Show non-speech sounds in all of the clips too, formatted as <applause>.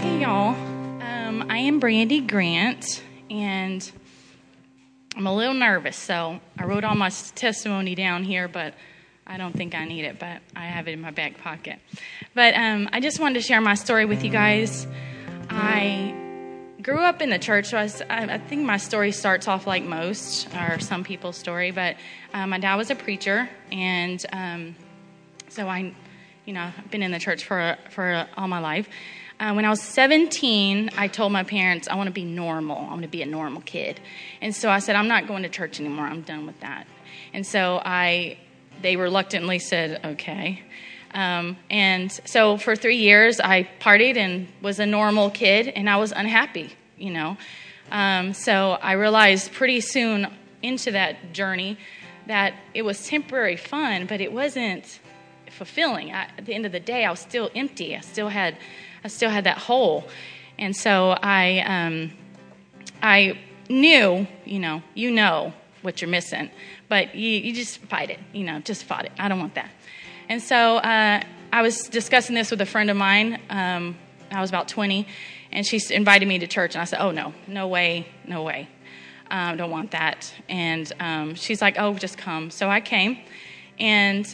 Hey, y'all. Um, I am Brandy Grant, and I'm a little nervous, so I wrote all my testimony down here, but I don't think I need it, but I have it in my back pocket. But um, I just wanted to share my story with you guys. I grew up in the church, so I, I, think my story starts off like most, or some people's story, but uh, my dad was a preacher, and um, so I, you know, I've been in the church for, for all my life. Uh, when I was 17, I told my parents, I want to be normal. I want to be a normal kid. And so I said, I'm not going to church anymore. I'm done with that. And so I, they reluctantly said, okay. Um, and so for three years, I partied and was a normal kid, and I was unhappy, you know. Um, so I realized pretty soon into that journey that it was temporary fun, but it wasn't fulfilling. I, at the end of the day, I was still empty. I still had I still had that hole. And so I, um, I knew, you know, you know what you're missing, but you, you just fight it, you know, just fight it. I don't want that. And so uh, I was discussing this with a friend of mine. Um, I was about 20, and she invited me to church, and I said, "Oh no, no way, no way, um, don't want that." And um, she's like, "Oh, just come." So I came, and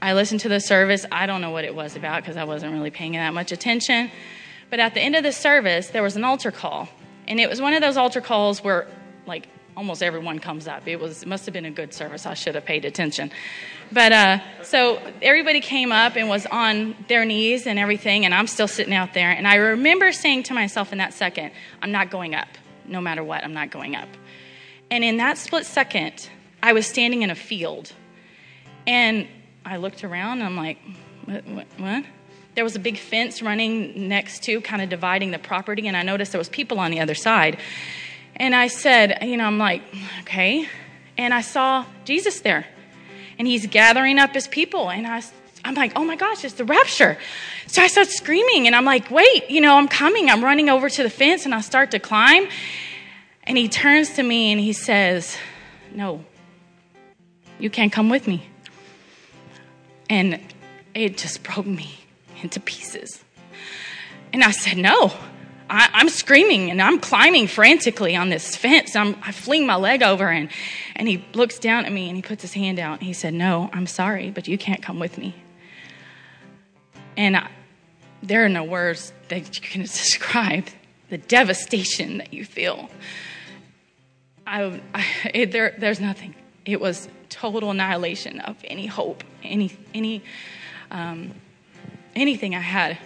I listened to the service. I don't know what it was about because I wasn't really paying that much attention. But at the end of the service, there was an altar call. And it was one of those altar calls where, like, almost everyone comes up. It was it must have been a good service. I should have paid attention. But uh, so everybody came up and was on their knees and everything, and I'm still sitting out there. And I remember saying to myself in that second, I'm not going up. No matter what, I'm not going up. And in that split second, I was standing in a field. And I looked around and I'm like, what, what, what? There was a big fence running next to, kind of dividing the property, and I noticed there was people on the other side. And I said, you know, I'm like, okay. And I saw Jesus there, and he's gathering up his people, and I, I'm like, oh my gosh, it's the rapture. So I start screaming, and I'm like, wait, you know, I'm coming. I'm running over to the fence, and I start to climb. And he turns to me and he says, no, you can't come with me. And it just broke me into pieces. And I said, No. I, am screaming and I'm climbing frantically on this fence. I'm, I fling my leg over and, and he looks down at me and he puts his hand out. And he said, No, I'm sorry, but you can't come with me. And I, there are no words that you can <laughs> describe the devastation that you feel. I, I it, there, there's nothing. It was total annihilation of any hope, any any um, anything I had.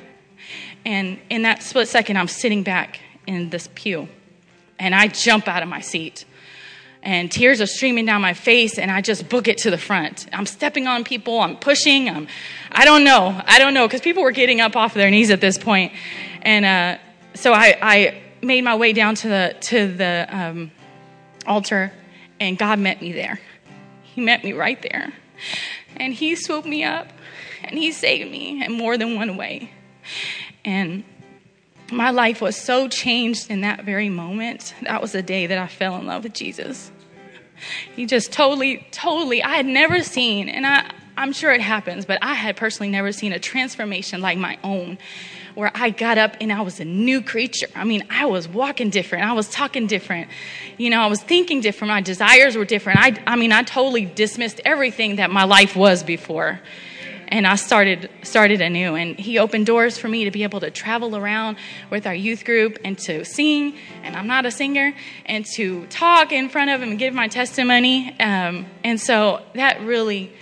And in that split second, I'm sitting back in this pew, and I jump out of my seat. And tears are streaming down my face, and I just book it to the front. I'm stepping on people, I'm pushing, I'm, I don't know, I don't know, because people were getting up off of their knees at this point. And uh, so I, I, made my way down to the, to the um, altar, and God met me there. He met me right there. And He swooped me up and He saved me in more than one way. And my life was so changed in that very moment. That was the day that I fell in love with Jesus. He just totally, totally, I had never seen, and I, I'm sure it happens, but I had personally never seen a transformation like my own where I got up and I was a new creature. I mean, I was walking different. I was talking different. You know, I was thinking different. My desires were different. I, I mean, I totally dismissed everything that my life was before. And I started, started anew. And he opened doors for me to be able to travel around with our youth group and to sing. And I'm not a singer. And to talk in front of him and give my testimony. Um, and so that really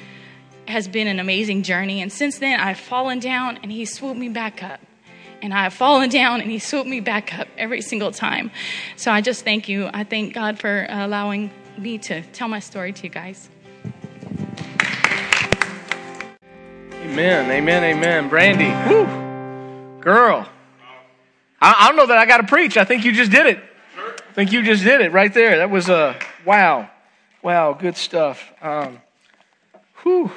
has been an amazing journey. And since then, I've fallen down and he swooped me back up and I have fallen down and he swooped me back up every single time. So I just thank you. I thank God for allowing me to tell my story to you guys. Amen, amen, amen. Brandy, whew, girl. I, I don't know that I got to preach. I think you just did it. I think you just did it right there. That was a uh, wow, wow, good stuff. Um, whew.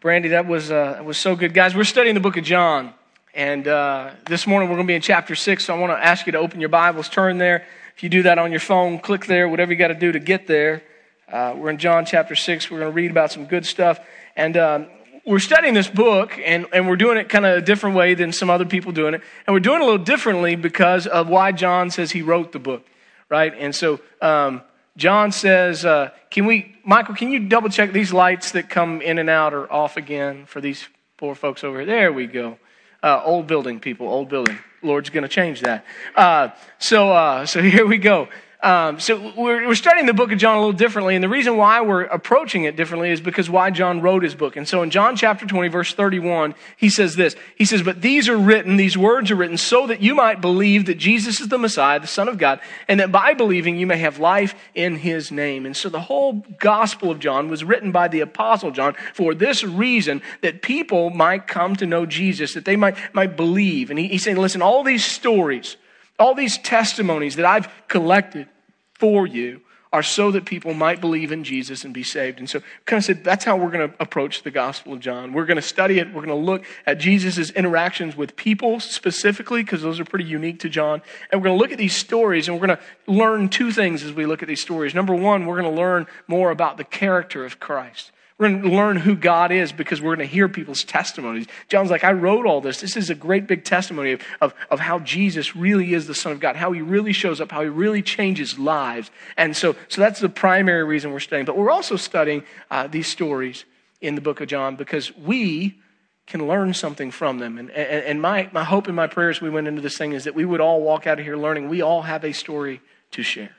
Brandy, that was uh, that was so good, guys. We're studying the book of John. And uh, this morning we're going to be in chapter 6, so I want to ask you to open your Bibles, turn there. If you do that on your phone, click there, whatever you got to do to get there. Uh, we're in John chapter 6. We're going to read about some good stuff. And um, we're studying this book and, and we're doing it kind of a different way than some other people doing it. And we're doing it a little differently because of why John says he wrote the book, right? And so um, John says, uh, can we, Michael, can you double check these lights that come in and out or off again for these poor folks over here? There we go. Uh, old building, people, old building. Lord's going to change that. Uh, so, uh, so <laughs> here we go. Um, so we're, we're studying the book of John a little differently, and the reason why we're approaching it differently is because why John wrote his book. And so in John chapter 20, verse 31, he says this. He says, But these are written, these words are written, so that you might believe that Jesus is the Messiah, the Son of God, and that by believing you may have life in his name. And so the whole Gospel of John was written by the Apostle John for this reason, that people might come to know Jesus, that they might, might believe. And he, he's saying, listen, all these stories, all these testimonies that I've collected for you are so that people might believe in Jesus and be saved. And so, kind of said, that's how we're going to approach the Gospel of John. We're going to study it. We're going to look at Jesus' interactions with people specifically, because those are pretty unique to John. And we're going to look at these stories, and we're going to learn two things as we look at these stories. Number one, we're going to learn more about the character of Christ. We're going to learn who God is because we're going to hear people's testimonies. John's like, I wrote all this. This is a great big testimony of, of, of, how Jesus really is the Son of God, how he really shows up, how he really changes lives. And so, so that's the primary reason we're studying. But we're also studying uh, these stories in the book of John because we can learn something from them. And, and, and my, my hope and my prayers we went into this thing is that we would all walk out of here learning we all have a story to share,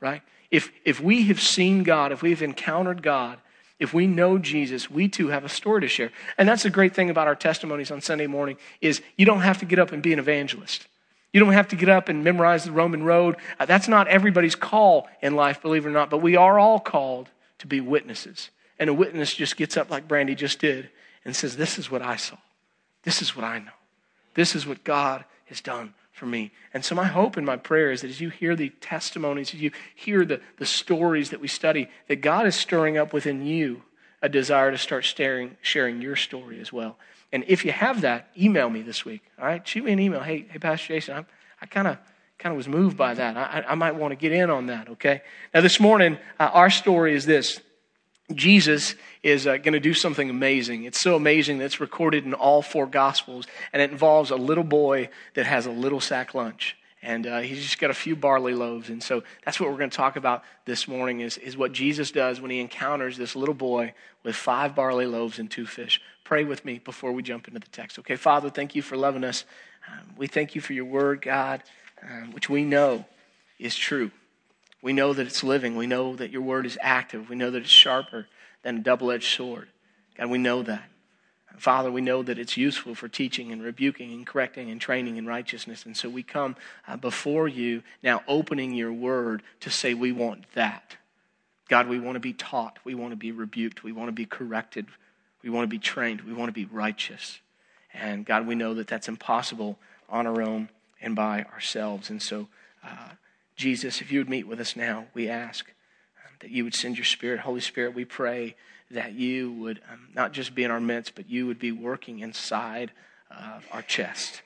right? If, if we have seen God, if we've encountered God, if we know Jesus, we too have a story to share. And that's the great thing about our testimonies on Sunday morning is you don't have to get up and be an evangelist. You don't have to get up and memorize the Roman road. Uh, that's not everybody's call in life, believe it or not, but we are all called to be witnesses. And a witness just gets up like Brandy just did and says, This is what I saw. This is what I know. This is what God has done for me. And so, my hope and my prayer is that as you hear the testimonies, as you hear the, the stories that we study, that God is stirring up within you a desire to start staring, sharing your story as well. And if you have that, email me this week. All right, shoot me an email. Hey, hey, Pastor Jason, I'm, I kind of kind of was moved by that. I, I might want to get in on that. Okay. Now, this morning, uh, our story is this: Jesus is uh, going to do something amazing. It's so amazing that it's recorded in all four Gospels, and it involves a little boy that has a little sack lunch. And uh, he's just got a few barley loaves. And so that's what we're going to talk about this morning is, is what Jesus does when he encounters this little boy with five barley loaves and two fish. Pray with me before we jump into the text. Okay, Father, thank you for loving us. Um, we thank you for your word, God, um, which we know is true. We know that it's living. We know that your word is active. We know that it's sharper than a double edged sword. God, we know that. Father, we know that it's useful for teaching and rebuking and correcting and training in righteousness. And so we come uh, before you now, opening your word to say we want that. God, we want to be taught. We want to be rebuked. We want to be corrected. We want to be trained. We want to be righteous. And God, we know that that's impossible on our own and by ourselves. And so, uh, Jesus, if you would meet with us now, we ask um, that you would send your Spirit. Holy Spirit, we pray that you would um, not just be in our midst, but you would be working inside our chest.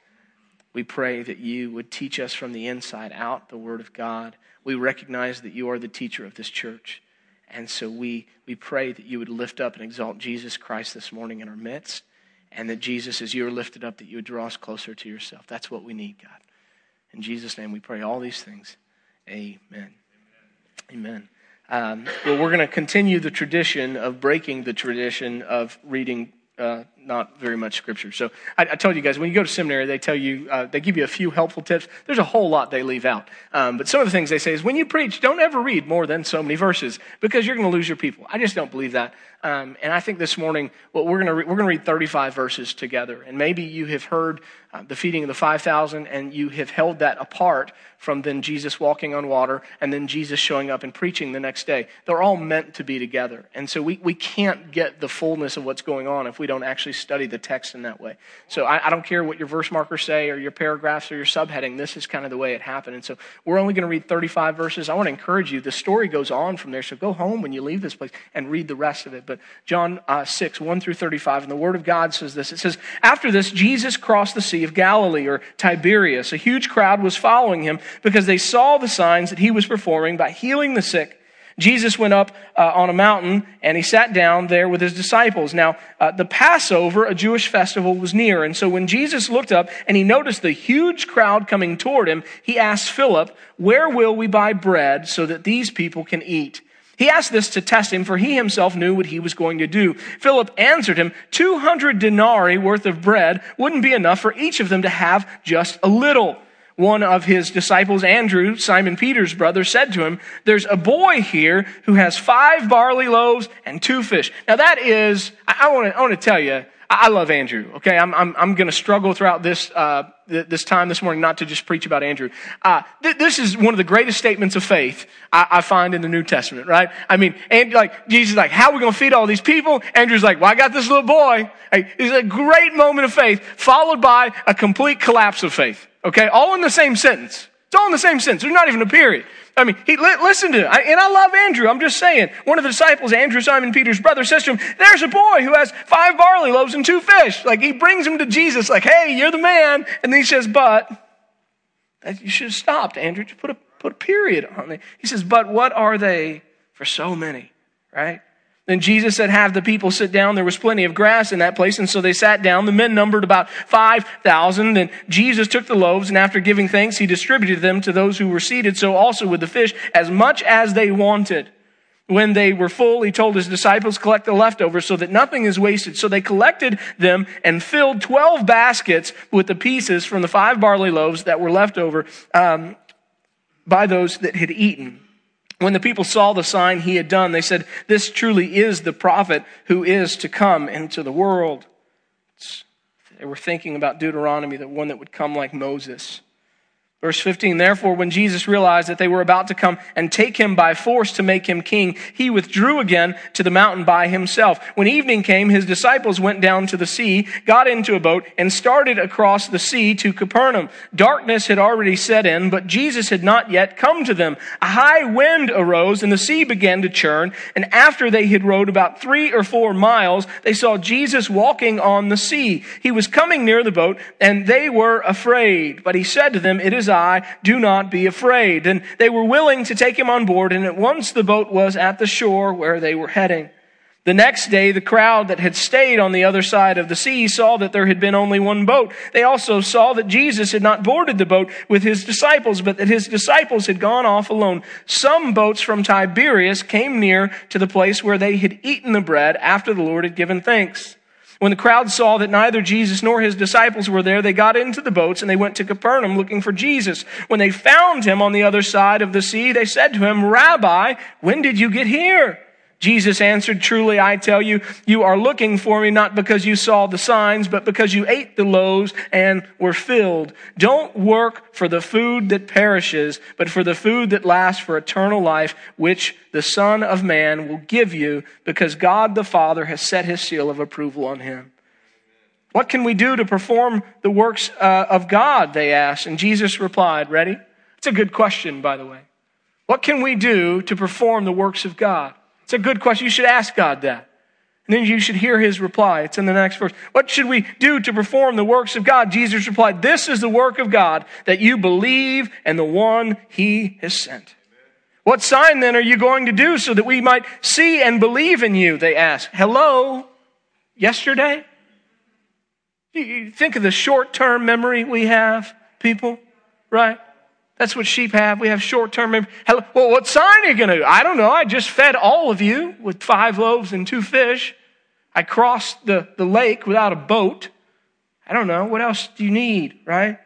We pray that you would teach us from the inside out the Word of God. We recognize that you are the teacher of this church. And so we, we pray that you would lift up and exalt Jesus Christ this morning in our midst. And that Jesus, as you are lifted up, that you would draw us closer to yourself. That's what we need, God. In Jesus' name, we pray all these things. Amen. Amen. Um, well, we're going to continue the tradition of breaking the tradition of reading uh, not very much scripture. So I, I, told you guys, when you go to seminary, they tell you, uh, they give you a few helpful tips. There's a whole lot they leave out. Um, but some of the things they say is when you preach, don't ever read more than so many verses because you're going to lose your people. I just don't believe that. Um, and I think this morning, well, we're going to re- we're going to read 35 verses together. And maybe you have heard uh, the feeding of the 5,000 and you have held that apart from then Jesus walking on water and then Jesus showing up and preaching the next day. They're all meant to be together. And so we, we can't get the fullness of what's going on if we don't actually study the text in that way. So I, I don't care what your verse markers say or your paragraphs or your subheading. This is kind of the way it happened. And so we're only going to read 35 verses. I want to encourage you. The story goes on from there. So go home when you leave this place and read the rest of it. But John uh, 6, 1 through 35, and the Word of God says this. It says, After this, Jesus crossed the Sea of Galilee or Tiberias. A huge crowd was following him because they saw the signs that he was performing by healing the sick. Jesus went up uh, on a mountain and he sat down there with his disciples. Now, uh, the Passover, a Jewish festival, was near. And so when Jesus looked up and he noticed the huge crowd coming toward him, he asked Philip, Where will we buy bread so that these people can eat? He asked this to test him, for he himself knew what he was going to do. Philip answered him, 200 denarii worth of bread wouldn't be enough for each of them to have just a little one of his disciples, Andrew, Simon Peter's brother, said to him, There's a boy here who has five barley loaves and two fish. Now that is, I, want to tell you, I love Andrew. Okay, I'm I'm, I'm going to struggle throughout this uh, this time this morning not to just preach about Andrew. Uh, th- this is one of the greatest statements of faith I, I, find in the New Testament. Right? I mean, and like Jesus, is like, how are we going to feed all these people? Andrew's like, well, I got this little boy. Like, it's a great moment of faith, followed by a complete collapse of faith. Okay, all in the same sentence. It's all in the same sentence. There's not even a period. I mean, he, li- listen to it. I, and I love Andrew. I'm just saying. One of the disciples, Andrew, Simon Peter's brother, says to him, There's a boy who has five barley loaves and two fish. Like, he brings him to Jesus, like, Hey, you're the man. And then he says, But, you should have stopped, Andrew. Just put a, put a period on it. He says, But what are they for so many? Right? Then Jesus said, Have the people sit down. There was plenty of grass in that place. And so they sat down. The men numbered about 5,000. Then Jesus took the loaves, and after giving thanks, he distributed them to those who were seated. So also with the fish, as much as they wanted. When they were full, he told his disciples, Collect the leftovers so that nothing is wasted. So they collected them and filled 12 baskets with the pieces from the five barley loaves that were left over um, by those that had eaten. When the people saw the sign he had done, they said, This truly is the prophet who is to come into the world. They were thinking about Deuteronomy, the one that would come like Moses. Verse 15, therefore, when Jesus realized that they were about to come and take him by force to make him king, he withdrew again to the mountain by himself. When evening came, his disciples went down to the sea, got into a boat, and started across the sea to Capernaum. Darkness had already set in, but Jesus had not yet come to them. A high wind arose, and the sea began to churn, and after they had rowed about three or four miles, they saw Jesus walking on the sea. He was coming near the boat, and they were afraid. But he said to them, It is I, do not be afraid. And they were willing to take him on board, and at once the boat was at the shore where they were heading. The next day, the crowd that had stayed on the other side of the sea saw that there had been only one boat. They also saw that Jesus had not boarded the boat with his disciples, but that his disciples had gone off alone. Some boats from Tiberias came near to the place where they had eaten the bread after the Lord had given thanks. When the crowd saw that neither Jesus nor his disciples were there, they got into the boats and they went to Capernaum looking for Jesus. When they found him on the other side of the sea, they said to him, Rabbi, when did you get here? Jesus answered, Truly I tell you, you are looking for me not because you saw the signs, but because you ate the loaves and were filled. Don't work for the food that perishes, but for the food that lasts for eternal life, which the Son of Man will give you, because God the Father has set his seal of approval on him. What can we do to perform the works uh, of God? They asked. And Jesus replied, Ready? It's a good question, by the way. What can we do to perform the works of God? It's a good question. You should ask God that. And then you should hear his reply. It's in the next verse. What should we do to perform the works of God? Jesus replied, This is the work of God, that you believe in the one he has sent. What sign then are you going to do so that we might see and believe in you? They asked. Hello? Yesterday? You think of the short term memory we have, people, right? That's what sheep have. We have short term memory. Well, what sign are you going to do? I don't know. I just fed all of you with five loaves and two fish. I crossed the, the lake without a boat. I don't know. What else do you need, right?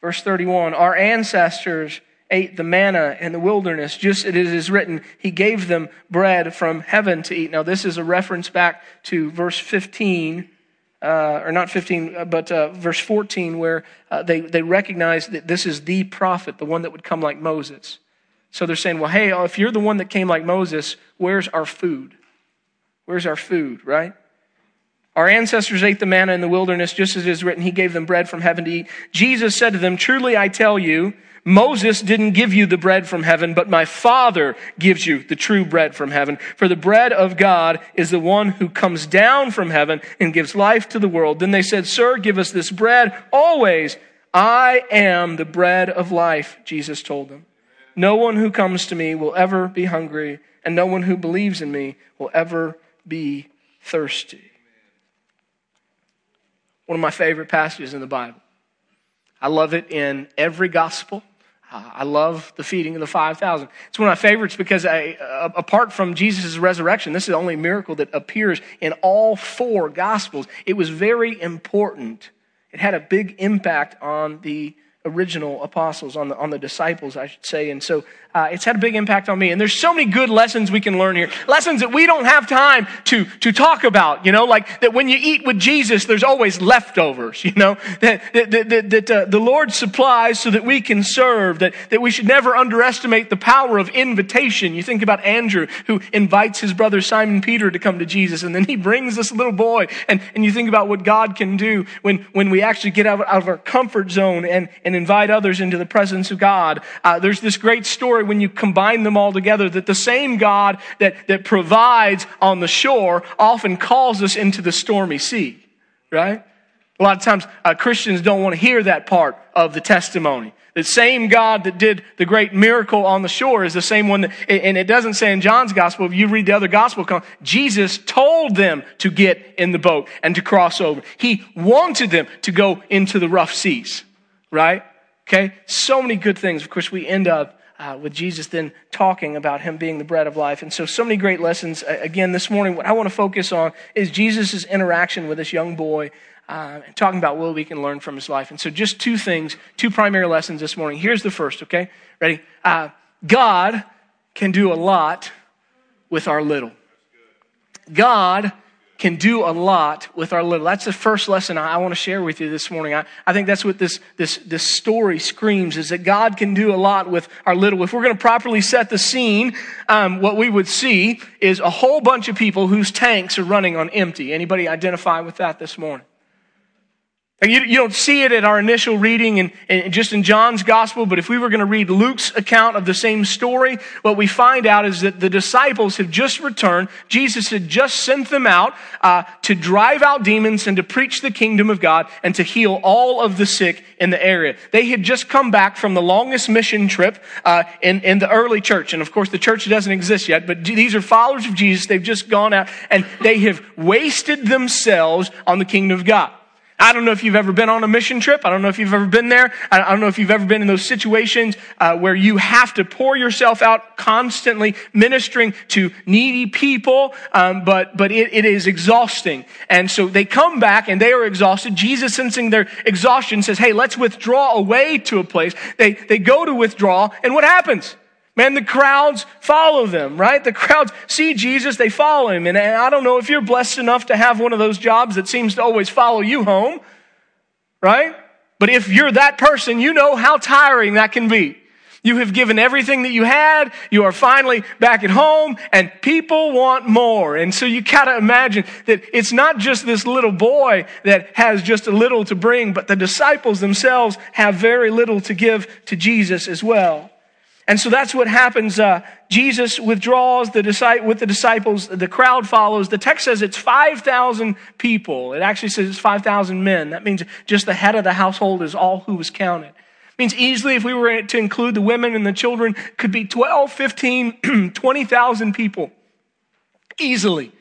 Verse 31 Our ancestors ate the manna in the wilderness, just as it is written, He gave them bread from heaven to eat. Now, this is a reference back to verse 15 uh, or not 15, uh, but uh, verse 14, where uh, they, they recognize that this is the prophet, the one that would come like Moses. So they're saying, well, hey, if you're the one that came like Moses, where's our food? Where's our food, right? Our ancestors ate the manna in the wilderness, just as it is written, He gave them bread from heaven to eat. Jesus said to them, Truly I tell you, Moses didn't give you the bread from heaven, but my Father gives you the true bread from heaven. For the bread of God is the one who comes down from heaven and gives life to the world. Then they said, Sir, give us this bread always. I am the bread of life, Jesus told them. No one who comes to me will ever be hungry, and no one who believes in me will ever be thirsty. One of my favorite passages in the Bible. I love it in every gospel. I love the feeding of the 5,000. It's one of my favorites because I, uh, apart from Jesus' resurrection, this is the only miracle that appears in all four gospels. It was very important. It had a big impact on the original apostles, on the, on the disciples, I should say. And so uh, it's had a big impact on me. And there's so many good lessons we can learn here. Lessons that we don't have time to, to talk about, you know, like that when you eat with Jesus, there's always leftovers, you know, that, that, that, that uh, the Lord supplies so that we can serve, that, that we should never underestimate the power of invitation. You think about Andrew, who invites his brother Simon Peter to come to Jesus, and then he brings this little boy. And, and you think about what God can do when, when we actually get out of, out of our comfort zone and, and invite others into the presence of God. Uh, there's this great story story when you combine them all together that the same God that, that provides on the shore often calls us into the stormy sea, right? A lot of times uh, Christians don't want to hear that part of the testimony. The same God that did the great miracle on the shore is the same one that, and it doesn't say in John's gospel, if you read the other gospel, Jesus told them to get in the boat and to cross over. He wanted them to go into the rough seas, right? Okay? So many good things. Of course, we end up uh, with Jesus then talking about him being the bread of life. And so, so many great lessons. Uh, again, this morning, what I want to focus on is Jesus' interaction with this young boy, uh, talking about what we can learn from his life. And so, just two things, two primary lessons this morning. Here's the first, okay? Ready? Uh, God can do a lot with our little. God can do a lot with our little. That's the first lesson I, want to share with you this morning. I, I think that's what this, this, this story screams is that God can do a lot with our little. If we're going to properly set the scene, um, what we would see is a whole bunch of people whose tanks are running on empty. Anybody identify with that this morning? You, you don't see it at our initial reading and, and just in John's gospel, but if we were going to read Luke's account of the same story, what we find out is that the disciples have just returned. Jesus had just sent them out uh, to drive out demons and to preach the kingdom of God and to heal all of the sick in the area. They had just come back from the longest mission trip uh, in, in the early church. And of course, the church doesn't exist yet, but these are followers of Jesus. They've just gone out and they have wasted themselves on the kingdom of God. I don't know if you've ever been on a mission trip. I don't know if you've ever been there. I don't know if you've ever been in those situations uh, where you have to pour yourself out constantly ministering to needy people, um, but but it, it is exhausting. And so they come back and they are exhausted. Jesus, sensing their exhaustion, says, "Hey, let's withdraw away to a place." They they go to withdraw, and what happens? Man, the crowds follow them, right? The crowds see Jesus, they follow him. And I don't know if you're blessed enough to have one of those jobs that seems to always follow you home, right? But if you're that person, you know how tiring that can be. You have given everything that you had. You are finally back at home and people want more. And so you gotta imagine that it's not just this little boy that has just a little to bring, but the disciples themselves have very little to give to Jesus as well. And so that's what happens. Uh, Jesus withdraws the with the disciples. The crowd follows. The text says it's 5,000 people. It actually says it's 5,000 men. That means just the head of the household is all who was counted. It means easily, if we were to include the women and the children, could be 12, 15, <clears throat> 20,000 people. Easily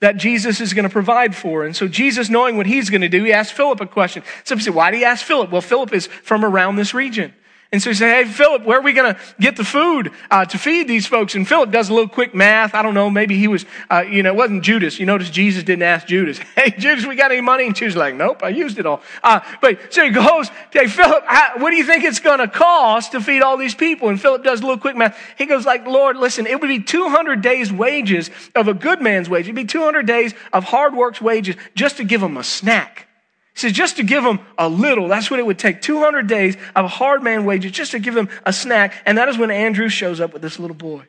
that Jesus is going to provide for. And so Jesus, knowing what he's going to do, he asked Philip a question. So he said, why do you ask Philip? Well, Philip is from around this region. And so he said, Hey, Philip, where are we going to get the food uh, to feed these folks? And Philip does a little quick math. I don't know. Maybe he was, uh, you know, it wasn't Judas. You notice Jesus didn't ask Judas, <laughs> Hey, Judas, we got any money? And Judas like, Nope, I used it all. Uh, but so he goes, Hey, Philip, what do you think it's going to cost to feed all these people? And Philip does a little quick math. He goes like, Lord, listen, it would be 200 days wages of a good man's wage. It'd be 200 days of hard work's wages just to give them a snack. He says, just to give them a little, that's what it would take 200 days of hard man wages just to give them a snack. And that is when Andrew shows up with this little boy.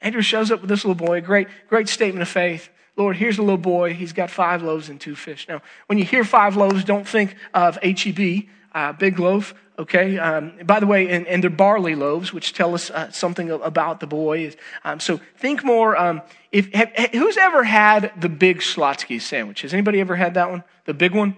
Andrew shows up with this little boy, great, great statement of faith. Lord, here's a little boy. He's got five loaves and two fish. Now, when you hear five loaves, don't think of HEB, uh, big loaf. Okay. Um, by the way, and, and they're barley loaves, which tell us uh, something about the boy. Um, so think more. Um, if have, who's ever had the big Schlotzsky sandwich? Has anybody ever had that one? The big one.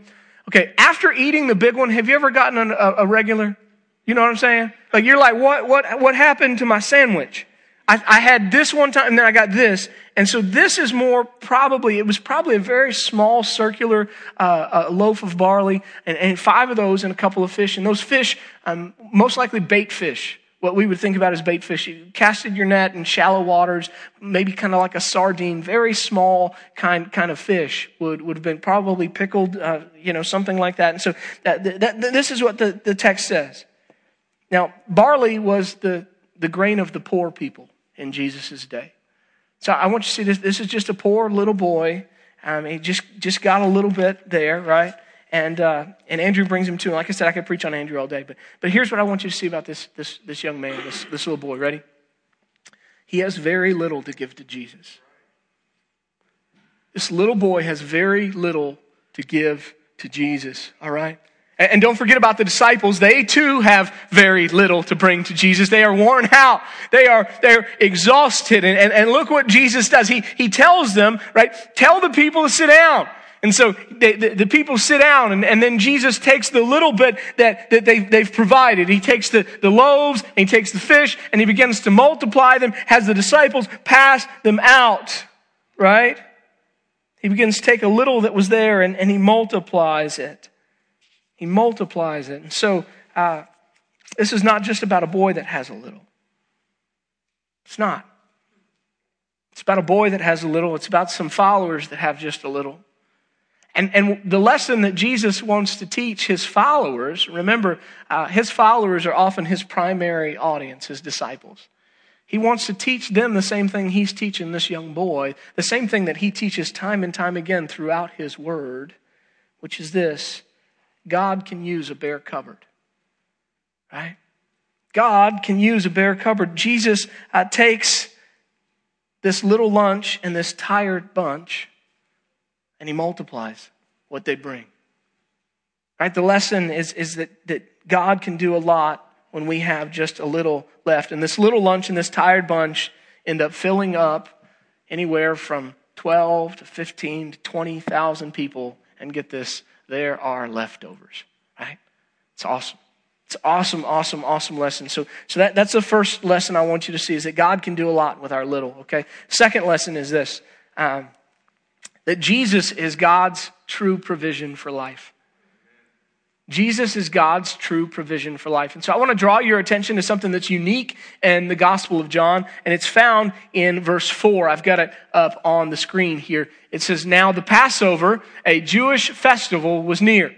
Okay. After eating the big one, have you ever gotten a, a regular? You know what I'm saying? Like you're like, what, what, what happened to my sandwich? I, I had this one time and then I got this. And so this is more probably, it was probably a very small circular uh, uh, loaf of barley and, and, five of those and a couple of fish. And those fish, um, most likely bait fish what we would think about as bait fish. You casted your net in shallow waters, maybe kind of like a sardine, very small kind, kind of fish would, would have been probably pickled, uh, you know, something like that. And so that, that, this is what the, the text says. Now, barley was the, the grain of the poor people in Jesus' day. So I want you to see this. This is just a poor little boy. Um, he just, just got a little bit there, right? And, uh, and Andrew brings him to him. Like I said, I could preach on Andrew all day. But, but here's what I want you to see about this, this, this young man, this, this little boy. Ready? He has very little to give to Jesus. This little boy has very little to give to Jesus, all right? And don't forget about the disciples. They too have very little to bring to Jesus. They are worn out. They are, they're exhausted. And, and, and look what Jesus does. He, he tells them, right? Tell the people to sit down. And so they, the, the, people sit down, and, and, then Jesus takes the little bit that, that they, they've provided. He takes the, the loaves, and he takes the fish, and he begins to multiply them, has the disciples pass them out, right? He begins to take a little that was there, and, and he multiplies it. He multiplies it. And so uh, this is not just about a boy that has a little. It's not. It's about a boy that has a little. It's about some followers that have just a little. And, and the lesson that Jesus wants to teach his followers, remember, uh, his followers are often his primary audience, his disciples. He wants to teach them the same thing he's teaching this young boy, the same thing that he teaches time and time again throughout his word, which is this God can use a bare cupboard. Right? God can use a bare cupboard. Jesus uh, takes this little lunch and this tired bunch and he multiplies what they bring. Right? The lesson is, is that, that God can do a lot when we have just a little left. And this little lunch and this tired bunch end up filling up anywhere from 12 to 15 to 20,000 people. And get this, there are leftovers. Right? It's awesome. It's awesome, awesome, awesome lesson. So, so that, that's the first lesson I want you to see is that God can do a lot with our little, okay? Second lesson is this. Um, that Jesus is God's true provision for life. Jesus is God's true provision for life. And so I want to draw your attention to something that's unique in the Gospel of John, and it's found in verse 4. I've got it up on the screen here. It says, Now the Passover, a Jewish festival, was near.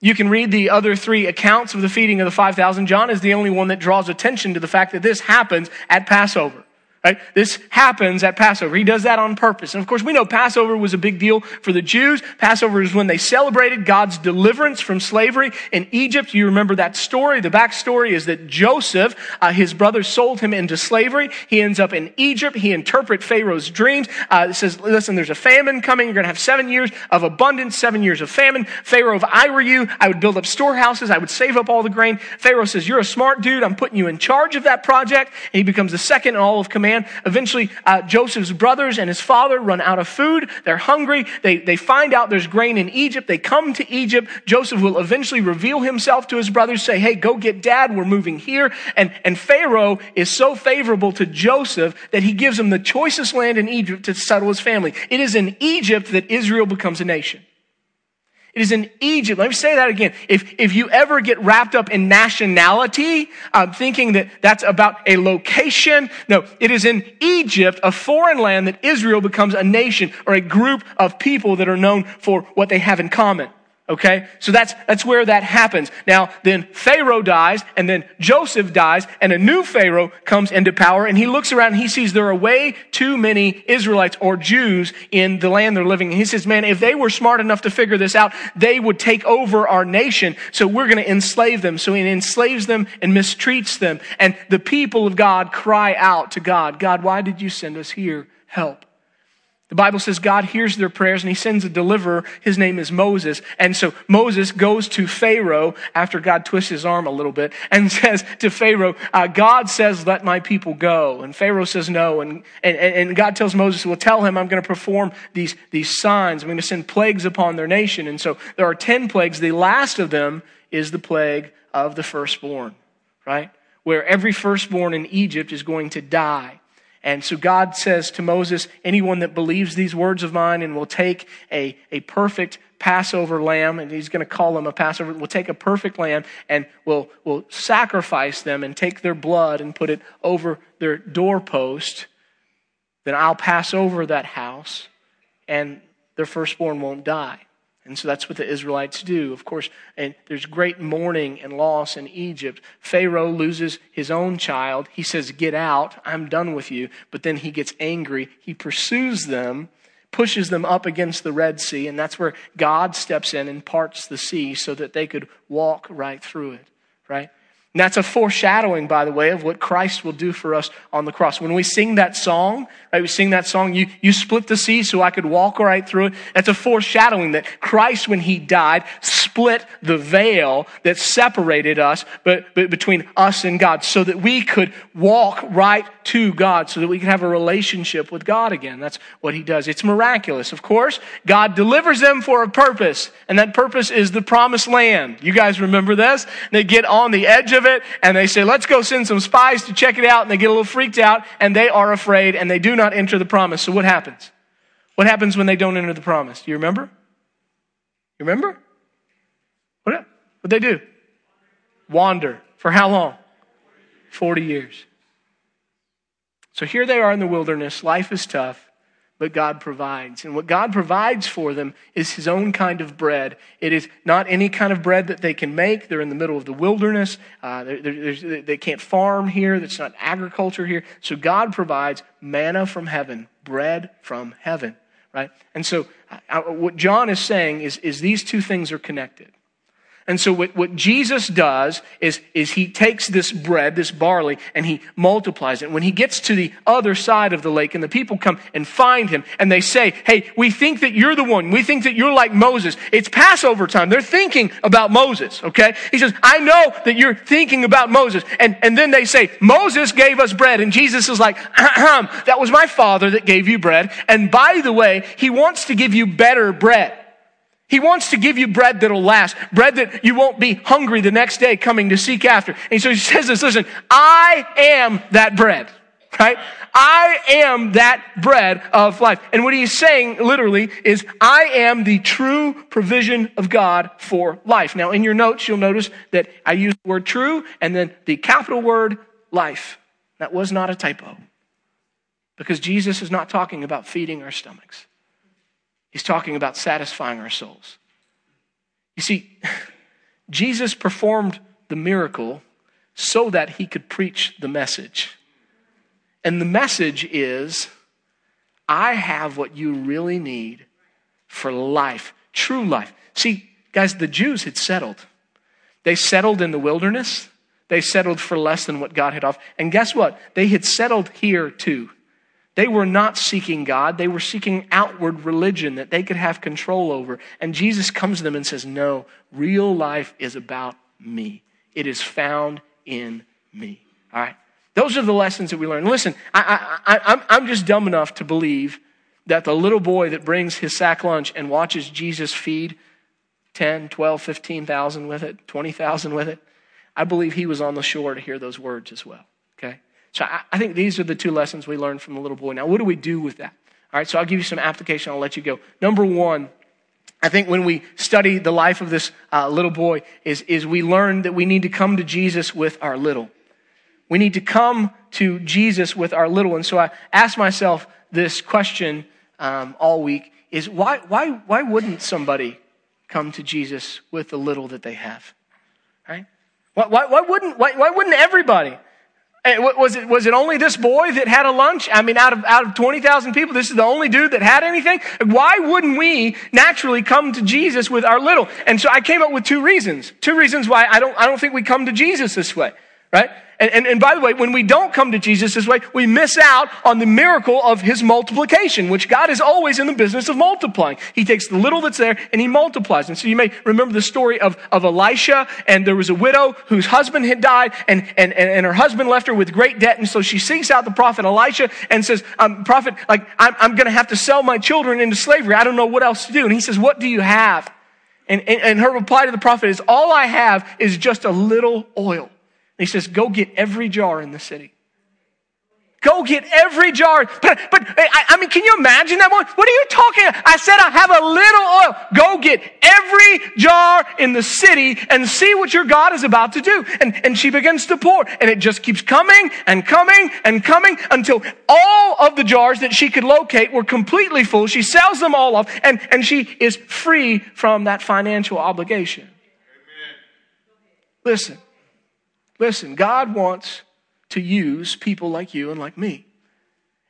You can read the other three accounts of the feeding of the 5,000. John is the only one that draws attention to the fact that this happens at Passover. Right? This happens at Passover. He does that on purpose. And of course, we know Passover was a big deal for the Jews. Passover is when they celebrated God's deliverance from slavery in Egypt. You remember that story. The backstory is that Joseph, uh, his brothers sold him into slavery. He ends up in Egypt. He interprets Pharaoh's dreams. Uh, it says, listen, there's a famine coming. You're going to have seven years of abundance, seven years of famine. Pharaoh, if I were you, I would build up storehouses. I would save up all the grain. Pharaoh says, you're a smart dude. I'm putting you in charge of that project. And he becomes the second in all of command man. Eventually, uh, Joseph's brothers and his father run out of food. They're hungry. They, they find out there's grain in Egypt. They come to Egypt. Joseph will eventually reveal himself to his brothers, say, Hey, go get dad. We're moving here. And, and Pharaoh is so favorable to Joseph that he gives him the choicest land in Egypt to settle his family. It is in Egypt that Israel becomes a nation. It is in Egypt. Let me say that again. If, if you ever get wrapped up in nationality, um, thinking that that's about a location, no, it is in Egypt, a foreign land, that Israel becomes a nation or a group of people that are known for what they have in common. Okay? So that's, that's where that happens. Now, then Pharaoh dies, and then Joseph dies, and a new Pharaoh comes into power, and he looks around and he sees there are way too many Israelites or Jews in the land they're living in. He says, man, if they were smart enough to figure this out, they would take over our nation, so we're gonna enslave them. So he enslaves them and mistreats them. And the people of God cry out to God, God, why did you send us here? Help. The Bible says God hears their prayers and he sends a deliverer. His name is Moses. And so Moses goes to Pharaoh after God twists his arm a little bit and <laughs> says to Pharaoh, uh, God says, let my people go. And Pharaoh says no. And, and, and God tells Moses, well, tell him I'm going to perform these, these signs. I'm going to send plagues upon their nation. And so there are 10 plagues. The last of them is the plague of the firstborn. right? Where every firstborn in Egypt is going to die. And so God says to Moses, anyone that believes these words of mine and will take a, a perfect Passover lamb, and he's going to call them a Passover, will take a perfect lamb and will, will sacrifice them and take their blood and put it over their doorpost, then I'll pass over that house and their firstborn won't die. And so that's what the Israelites do. Of course, and there's great mourning and loss in Egypt. Pharaoh loses his own child. He says, Get out, I'm done with you. But then he gets angry. He pursues them, pushes them up against the Red Sea, and that's where God steps in and parts the sea so that they could walk right through it, right? And that's a foreshadowing, by the way, of what Christ will do for us on the cross. When we sing that song, right, we sing that song, you, you split the sea so I could walk right through it. That's a foreshadowing that Christ, when he died, split the veil that separated us but, but between us and God so that we could walk right to God, so that we could have a relationship with God again. That's what he does. It's miraculous. Of course, God delivers them for a purpose, and that purpose is the promised land. You guys remember this? They get on the edge of of it and they say, let's go send some spies to check it out. And they get a little freaked out and they are afraid and they do not enter the promise. So what happens? What happens when they don't enter the promise? Do you remember? You remember? What what they do? Wander. For how long? 40 years. So here they are in the wilderness. Life is tough but God provides. And what God provides for them is His own kind of bread. It is not any kind of bread that they can make. They're in the middle of the wilderness. Uh, they can't farm here. That's not agriculture here. So God provides manna from heaven, bread from heaven, right? And so uh, what John is saying is, is these two things are connected. And so what, what Jesus does is, is he takes this bread, this barley, and he multiplies it. When he gets to the other side of the lake and the people come and find him and they say, Hey, we think that you're the one. We think that you're like Moses. It's Passover time. They're thinking about Moses, okay? He says, I know that you're thinking about Moses. And, and then they say, Moses gave us bread. And Jesus is like, that was my father that gave you bread. And by the way, he wants to give you better bread. He wants to give you bread that'll last, bread that you won't be hungry the next day coming to seek after. And so he says this, listen, I am that bread, right? I am that bread of life. And what he's saying literally is, I am the true provision of God for life. Now, in your notes, you'll notice that I use the word true and then the capital word life. That was not a typo. Because Jesus is not talking about feeding our stomachs. He's talking about satisfying our souls. You see, <laughs> Jesus performed the miracle so that he could preach the message. And the message is I have what you really need for life, true life. See, guys, the Jews had settled. They settled in the wilderness. They settled for less than what God had offered. And guess what? They had settled here too. They were not seeking God. They were seeking outward religion that they could have control over. And Jesus comes to them and says, No, real life is about me. It is found in me. All right? Those are the lessons that we learn. Listen, I, I, I, I'm just dumb enough to believe that the little boy that brings his sack lunch and watches Jesus feed 10, 12, 15,000 with it, 20,000 with it, I believe he was on the shore to hear those words as well. So I, I think these are the two lessons we learned from the little boy. Now, what do we do with that? All right, so I'll give you some application. I'll let you go. Number one, I think when we study the life of this uh, little boy, is, is we learn that we need to come to Jesus with our little. We need to come to Jesus with our little. And so I asked myself this question um, all week is why, why, why wouldn't somebody come to Jesus with the little that they have? Right? Why, why, why wouldn't, why, why wouldn't everybody? Eh, was it, was it only this boy that had a lunch? I mean, out of, out of 20,000 people, this is the only dude that had anything? Why wouldn't we naturally come to Jesus with our little? And so I came up with two reasons. Two reasons why I don't, I don't think we come to Jesus this way, right? And, and, and, by the way, when we don't come to Jesus this way, we miss out on the miracle of his multiplication, which God is always in the business of multiplying. He takes the little that's there and he multiplies. And so you may remember the story of, of Elisha, and there was a widow whose husband had died, and, and, and and her husband left her with great debt. And so she seeks out the prophet Elisha and says, um, Prophet, like, I'm, I'm going to have to sell my children into slavery. I don't know what else to do. And he says, What do you have? And, and, and her reply to the prophet is, All I have is just a little oil. He says, Go get every jar in the city. Go get every jar. But, but I, I, mean, can you imagine that one? What are you talking? I said I have a little oil. Go get every jar in the city and see what your God is about to do. And, and she begins to pour and it just keeps coming and coming and coming until all of the jars that she could locate were completely full. She sells them all off and, and she is free from that financial obligation. Amen. Listen, listen, God wants to use people like you and like me.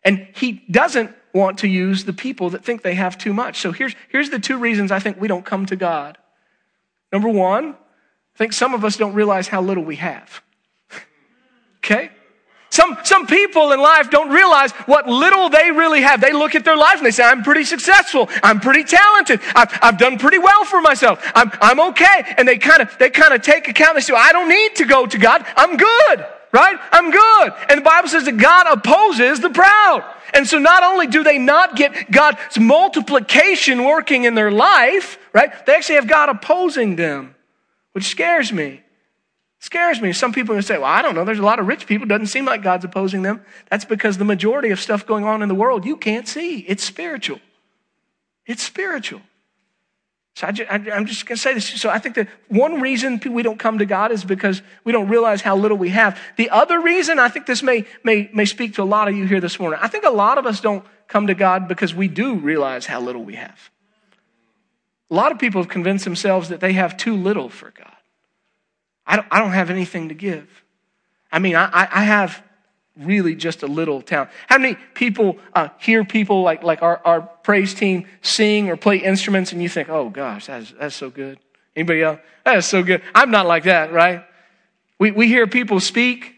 And he doesn't want to use the people that think they have too much. So here's, here's the two reasons I think we don't come to God. Number one, I think some of us don't realize how little we have. <laughs> okay? Some, some people in life don't realize what little they really have. They look at their life and they say, I'm pretty successful. I'm pretty talented. I've, I've done pretty well for myself. I'm, I'm okay. And they kind of, they kind of take account. They say, I don't need to go to God. I'm good right? I'm good. And the Bible says that God opposes the proud. And so not only do they not get God's multiplication working in their life, right? They actually have God opposing them, which scares me. Scares me. Some people say, well, I don't know. There's a lot of rich people. Doesn't seem like God's opposing them. That's because the majority of stuff going on in the world you can't see. It's spiritual. It's spiritual. So I am just going to say this. So I think that one reason we don't come to God is because we don't realize how little we have. The other reason, I think this may, may, may speak to a lot of you here this morning. I think a lot of us don't come to God because we do realize how little we have. A lot of people have convinced themselves that they have too little for God. I don't, I don't have anything to give. I mean, I, I have really just a little town. How many people uh, hear people like, like our, our praise team sing or play instruments and you think, oh gosh, that's, that's so good? Anybody else? That is so good. I'm not like that, right? We, we hear people speak.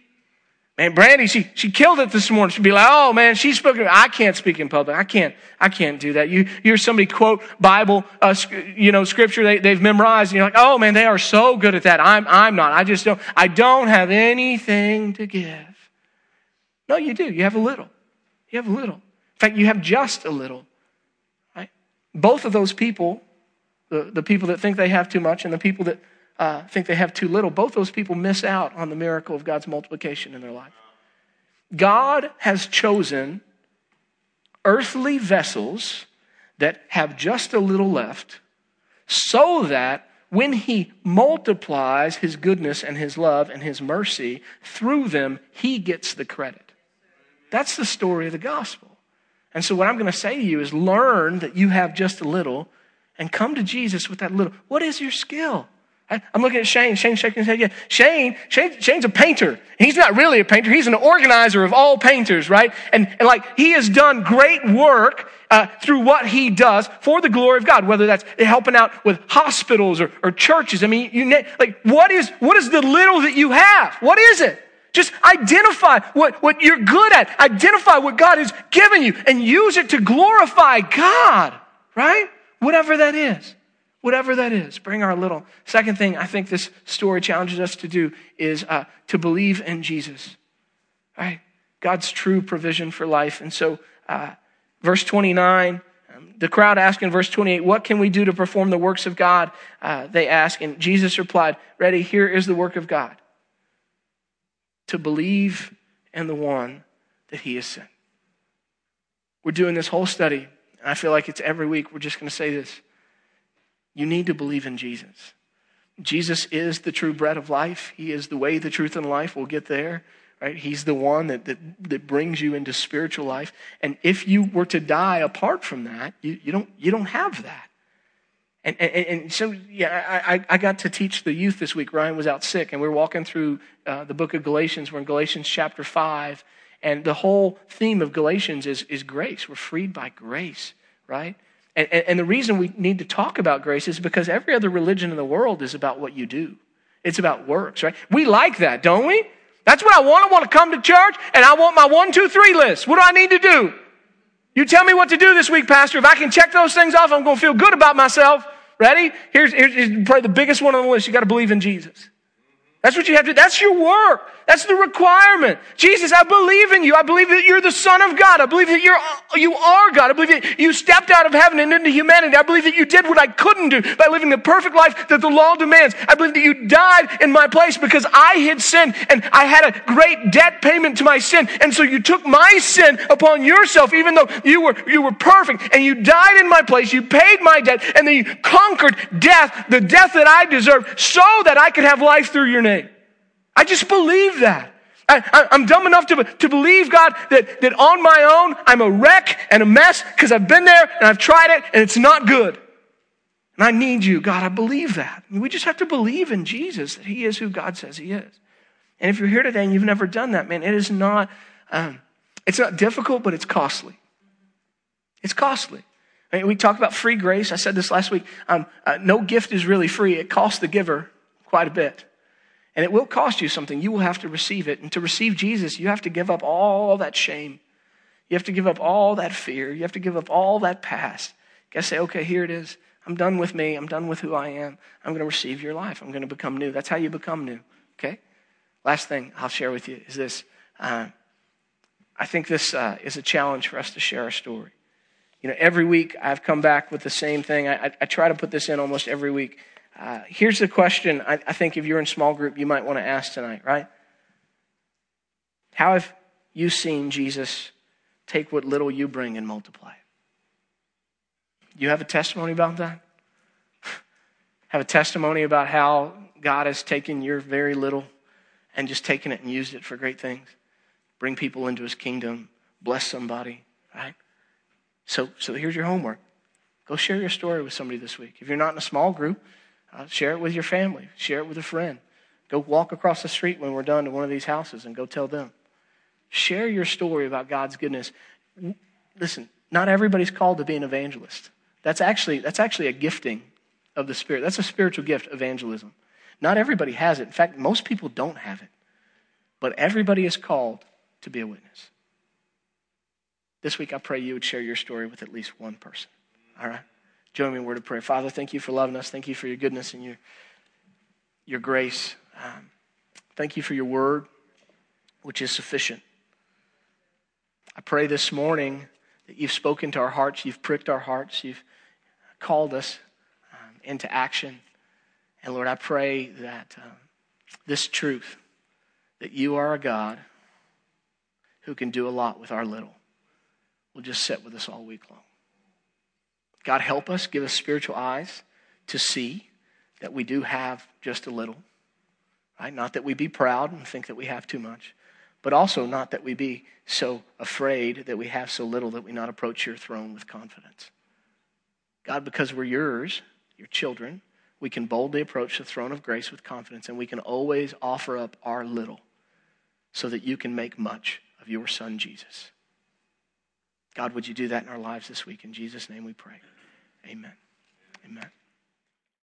Man, Brandy, she, she killed it this morning. She'd be like, oh man, she's spoken. I can't speak in public. I can't, I can't do that. You, you hear somebody quote Bible, uh, you know, scripture they, they've memorized and you're like, oh man, they are so good at that. I'm, I'm not. I just don't, I don't have anything to give. No, you do. You have a little. You have a little. In fact, you have just a little. Right? Both of those people, the, the people that think they have too much and the people that uh, think they have too little, both those people miss out on the miracle of God's multiplication in their life. God has chosen earthly vessels that have just a little left so that when he multiplies his goodness and his love and his mercy through them, he gets the credit. That's the story of the gospel. And so, what I'm going to say to you is learn that you have just a little and come to Jesus with that little. What is your skill? I'm looking at Shane. Shane shaking his head. Yeah, Shane, Shane, Shane's a painter. He's not really a painter. He's an organizer of all painters, right? And, and like he has done great work uh, through what he does for the glory of God. Whether that's helping out with hospitals or, or churches. I mean, you like what is what is the little that you have? What is it? Just identify what, what you're good at. Identify what God has given you and use it to glorify God, right? Whatever that is. Whatever that is. Bring our little. Second thing I think this story challenges us to do is uh, to believe in Jesus, right? God's true provision for life. And so, uh, verse 29, um, the crowd asked in verse 28, What can we do to perform the works of God? Uh, they ask. And Jesus replied, Ready, here is the work of God to believe in the one that he has sent. We're doing this whole study, and I feel like it's every week. We're just going to say this. You need to believe in Jesus. Jesus is the true bread of life. He is the way, the truth, and life. We'll get there. Right? He's the one that, that, that brings you into spiritual life. And if you were to die apart from that, you, you, don't, you don't have that. And, and, and, so, yeah, I, I got to teach the youth this week. Ryan was out sick, and we are walking through uh, the book of Galatians. We're in Galatians chapter 5. And the whole theme of Galatians is, is grace. We're freed by grace, right? And, and the reason we need to talk about grace is because every other religion in the world is about what you do, it's about works, right? We like that, don't we? That's what I want. I want to come to church, and I want my one, two, three list. What do I need to do? You tell me what to do this week, Pastor. If I can check those things off, I'm going to feel good about myself. Ready? Here's, here's, here's probably the biggest one on the list. You got to believe in Jesus. That's what you have to, do. that's your work. That's the requirement. Jesus, I believe in you. I believe that you're the Son of God. I believe that you're, you are God. I believe that you stepped out of heaven and into humanity. I believe that you did what I couldn't do by living the perfect life that the law demands. I believe that you died in my place because I had sinned and I had a great debt payment to my sin. And so you took my sin upon yourself, even though you were, you were perfect and you died in my place. You paid my debt and then you conquered death, the death that I deserved so that I could have life through your name. I just believe that. I, am dumb enough to, to believe, God, that, that on my own, I'm a wreck and a mess because I've been there and I've tried it and it's not good. And I need you, God. I believe that. We just have to believe in Jesus that He is who God says He is. And if you're here today and you've never done that, man, it is not, um, it's not difficult, but it's costly. It's costly. I mean, we talk about free grace. I said this last week. Um, uh, no gift is really free. It costs the giver quite a bit. And it will cost you something. You will have to receive it. And to receive Jesus, you have to give up all that shame. You have to give up all that fear. You have to give up all that past. You got to say, okay, here it is. I'm done with me. I'm done with who I am. I'm going to receive your life. I'm going to become new. That's how you become new. Okay? Last thing I'll share with you is this. Uh, I think this uh, is a challenge for us to share our story. You know, every week I've come back with the same thing. I, I, I try to put this in almost every week. Uh, here's the question I, I think if you're in small group, you might want to ask tonight, right? How have you seen Jesus take what little you bring and multiply? You have a testimony about that? <laughs> have a testimony about how God has taken your very little and just taken it and used it for great things? Bring people into his kingdom, bless somebody, right? So, so here's your homework. Go share your story with somebody this week. If you're not in a small group, uh, share it with your family. Share it with a friend. Go walk across the street when we're done to one of these houses and go tell them. Share your story about God's goodness. Listen, not everybody's called to be an evangelist. That's actually, that's actually a gifting of the Spirit. That's a spiritual gift, evangelism. Not everybody has it. In fact, most people don't have it. But everybody is called to be a witness. This week, I pray you would share your story with at least one person. All right? Join me in word of prayer. Father, thank you for loving us. Thank you for your goodness and your, your grace. Um, thank you for your word, which is sufficient. I pray this morning that you've spoken to our hearts, you've pricked our hearts, you've called us um, into action. And Lord, I pray that um, this truth, that you are a God who can do a lot with our little, will just sit with us all week long. God, help us, give us spiritual eyes to see that we do have just a little. Right? Not that we be proud and think that we have too much, but also not that we be so afraid that we have so little that we not approach your throne with confidence. God, because we're yours, your children, we can boldly approach the throne of grace with confidence and we can always offer up our little so that you can make much of your son, Jesus. God, would you do that in our lives this week? In Jesus' name we pray. Amen. Amen.